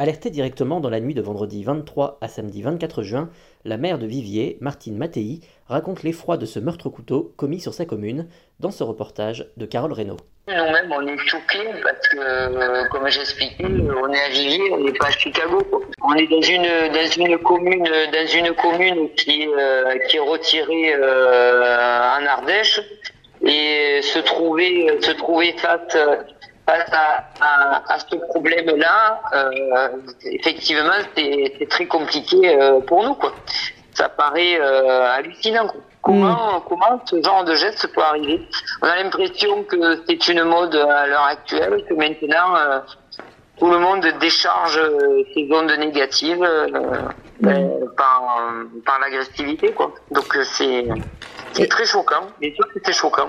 Alertée directement dans la nuit de vendredi 23 à samedi 24 juin, la maire de Viviers, Martine Mattei, raconte l'effroi de ce meurtre-couteau commis sur sa commune dans ce reportage de Carole Reynaud. Nous-mêmes, on est choqués parce que, euh, comme j'expliquais, on est à Viviers, on n'est pas à Chicago. On est dans une commune dans une commune qui euh, est retirée euh, en Ardèche et se trouver se trouver face face à, à, ce problème-là, euh, effectivement, c'est très compliqué euh, pour nous. Quoi. Ça paraît euh, hallucinant. Comment, comment ce genre de geste peut arriver? On a l'impression que c'est une mode à l'heure actuelle, que maintenant euh, tout le monde décharge ses ondes négatives ben, par, par l'agressivité. Donc c'est très choquant. Bien sûr que c'est choquant.